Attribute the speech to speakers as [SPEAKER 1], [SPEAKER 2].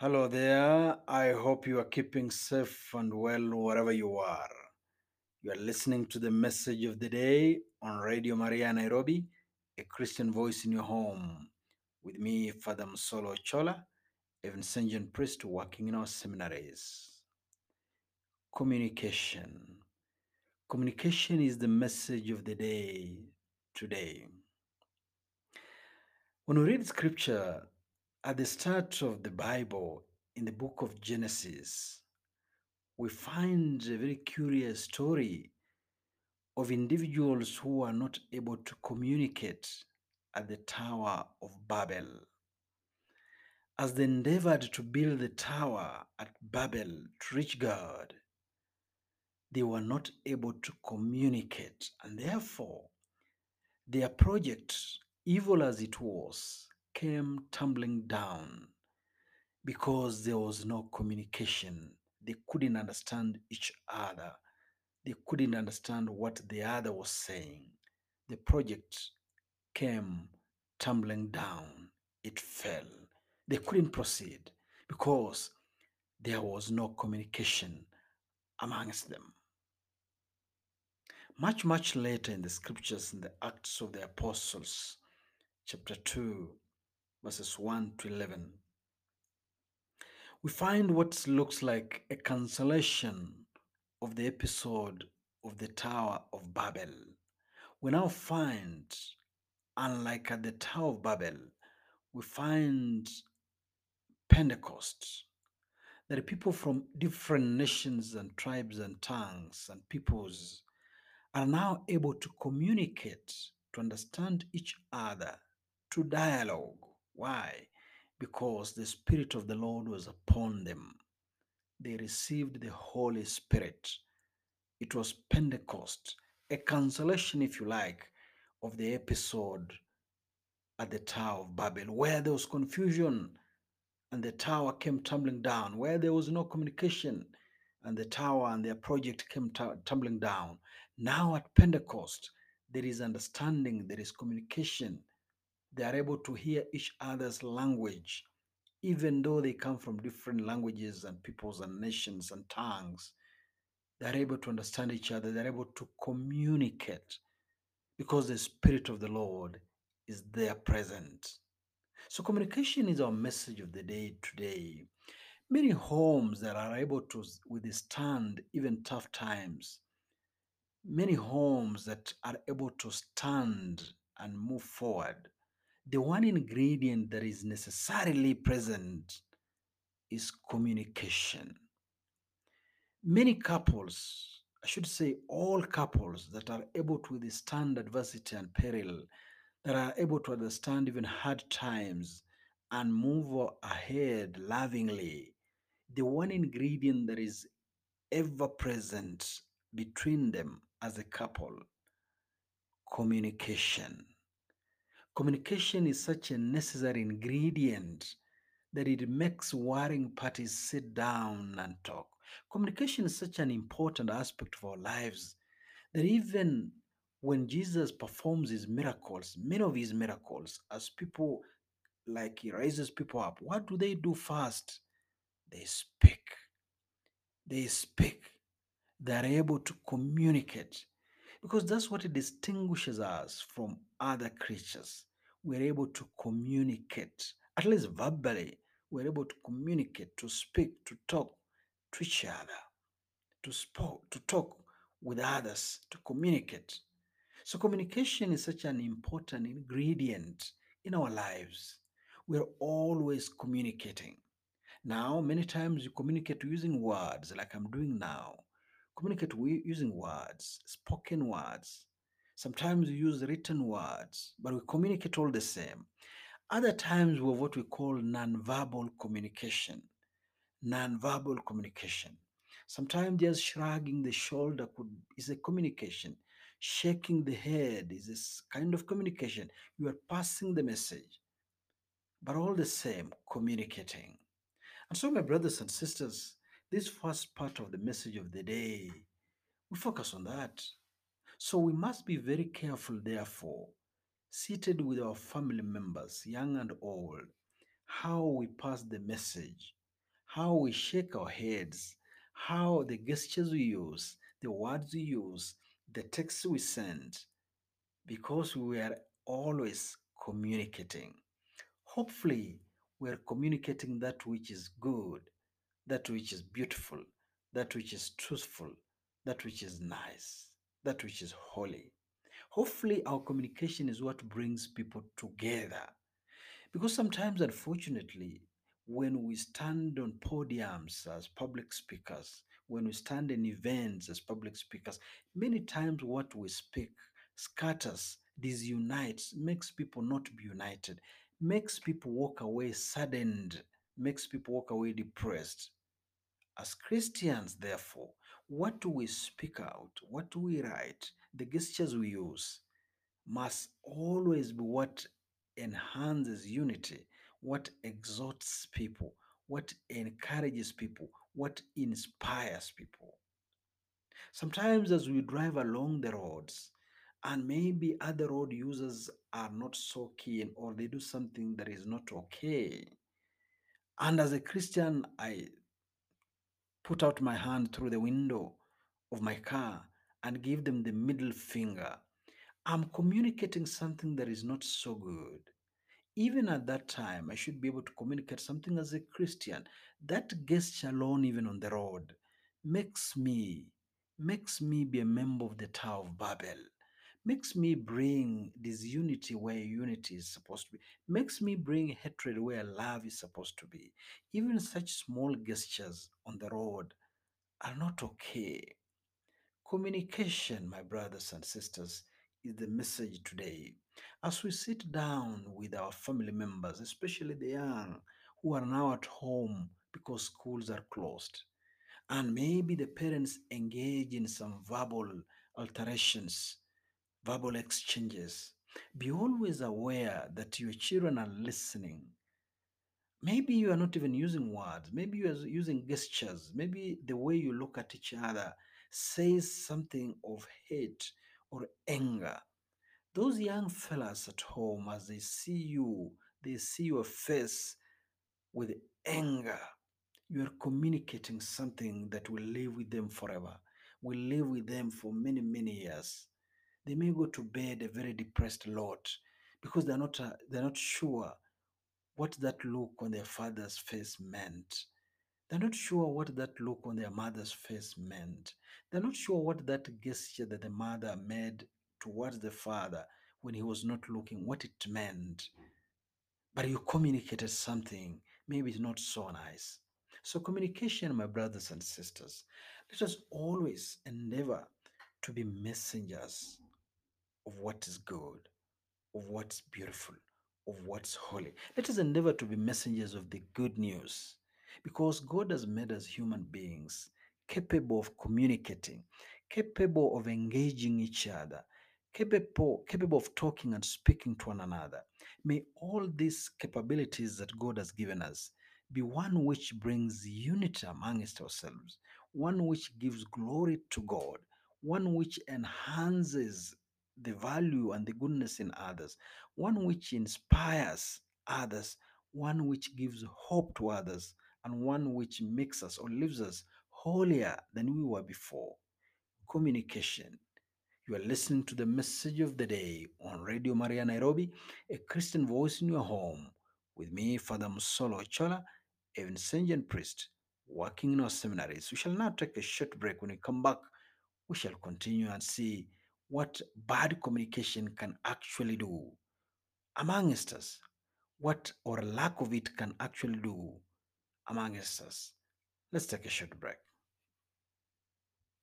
[SPEAKER 1] Hello there. I hope you are keeping safe and well wherever you are. You are listening to the message of the day on Radio Maria Nairobi, a Christian voice in your home. With me, Father Msolo Chola, a Vincentian priest working in our seminaries. Communication. Communication is the message of the day today. When we read scripture at the start of the Bible in the book of Genesis, we find a very curious story of individuals who are not able to communicate at the Tower of Babel. As they endeavored to build the tower at Babel to reach God, they were not able to communicate, and therefore their project, evil as it was, came tumbling down because there was no communication. They couldn't understand each other. They couldn't understand what the other was saying. The project came tumbling down. It fell. They couldn't proceed because there was no communication amongst them. Much, much later in the scriptures, in the Acts of the Apostles, chapter 2, verses 1 to 11, we find what looks like a cancellation of the episode of the Tower of Babel. We now find, unlike at the Tower of Babel, we find Pentecost. That people from different nations and tribes and tongues and peoples are now able to communicate, to understand each other, to dialogue. Why? Because the Spirit of the Lord was upon them. They received the Holy Spirit. It was Pentecost, a cancellation, if you like, of the episode at the Tower of Babel, where there was confusion and the tower came tumbling down, where there was no communication and the tower and their project came tu- tumbling down. Now at Pentecost, there is understanding, there is communication. They are able to hear each other's language, even though they come from different languages and peoples and nations and tongues. They are able to understand each other, they're able to communicate because the Spirit of the Lord is there present. So, communication is our message of the day today. Many homes that are able to withstand even tough times, many homes that are able to stand and move forward. The one ingredient that is necessarily present is communication. Many couples, I should say all couples that are able to withstand adversity and peril, that are able to understand even hard times and move ahead lovingly, the one ingredient that is ever present between them as a couple communication. Communication is such a necessary ingredient that it makes warring parties sit down and talk. Communication is such an important aspect of our lives that even when Jesus performs his miracles, many of his miracles, as people like he raises people up, what do they do first? They speak. They speak. They're able to communicate because that's what it distinguishes us from other creatures. We're able to communicate, at least verbally, we're able to communicate, to speak, to talk to each other, to spoke, to talk with others, to communicate. So communication is such an important ingredient in our lives. We're always communicating. Now, many times you communicate using words, like I'm doing now. Communicate using words, spoken words. Sometimes we use written words, but we communicate all the same. Other times we have what we call nonverbal communication. Nonverbal communication. Sometimes just shrugging the shoulder could is a communication. Shaking the head is a kind of communication. You are passing the message, but all the same, communicating. And so, my brothers and sisters, this first part of the message of the day, we focus on that. So, we must be very careful, therefore, seated with our family members, young and old, how we pass the message how we shake our heads, how the gestures we use, the words we use, the texts we send, because we are always communicating. Hopefully, we are communicating that which is good, that which is beautiful, that which is truthful, that which is nice, that which is holy. Hopefully, our communication is what brings people together. Because sometimes, unfortunately, when we stand on podiums as public speakers, when we stand in events as public speakers, many times what we speak scatters, disunites, makes people not be united, makes people walk away saddened, makes people walk away depressed. As Christians, therefore, what do we speak out? What do we write? The gestures we use must always be what enhances unity, what exhorts people, what encourages people, what inspires people. Sometimes, as we drive along the roads, and maybe other road users are not so keen or they do something that is not okay. And as a Christian, I put out my hand through the window of my car and give them the middle finger. I'm communicating something that is not so good. Even at that time, I should be able to communicate something as a Christian. That gesture alone, even on the road, makes me makes me be a member of the Tower of Babel. Makes me bring disunity where unity is supposed to be. Makes me bring hatred where love is supposed to be. Even such small gestures on the road are not okay. Communication, my brothers and sisters, is the message today. As we sit down with our family members, especially the young who are now at home because schools are closed, and maybe the parents engage in some verbal alterations, verbal exchanges, be always aware that your children are listening. Maybe you are not even using words. Maybe you are using gestures. Maybe the way you look at each other says something of hate or anger. Those young fellas at home as they see you they see your face with anger. You are communicating something that will live with them forever. Will live with them for many many years they may go to bed a very depressed lot because they're not uh, they're not sure what that look on their father's face meant. They're not sure what that look on their mother's face meant. They're not sure what that gesture that the mother made towards the father when he was not looking, what it meant. But you communicated something, maybe it's not so nice. So, communication, my brothers and sisters, let us always endeavor to be messengers of what is good, of what's beautiful, of what's holy. Let us endeavor to be messengers of the good news because God has made us human beings capable of communicating, capable of engaging each other, capable, capable of talking and speaking to one another. May all these capabilities that God has given us be one which brings unity amongst ourselves, one which gives glory to God, one which enhances the value and the goodness in others, one which inspires others, one which gives hope to others, and one which makes us or leaves us holier than we were before. Communication. You are listening to the message of the day on Radio Maria Nairobi, a Christian voice in your home, with me, Father Musolo Chola, a Vincentian priest, working in our seminaries. We shall now take a short break. When we come back, we shall continue and see what bad communication can actually do amongst us, what or lack of it can actually do amongst us. Let's take a short break.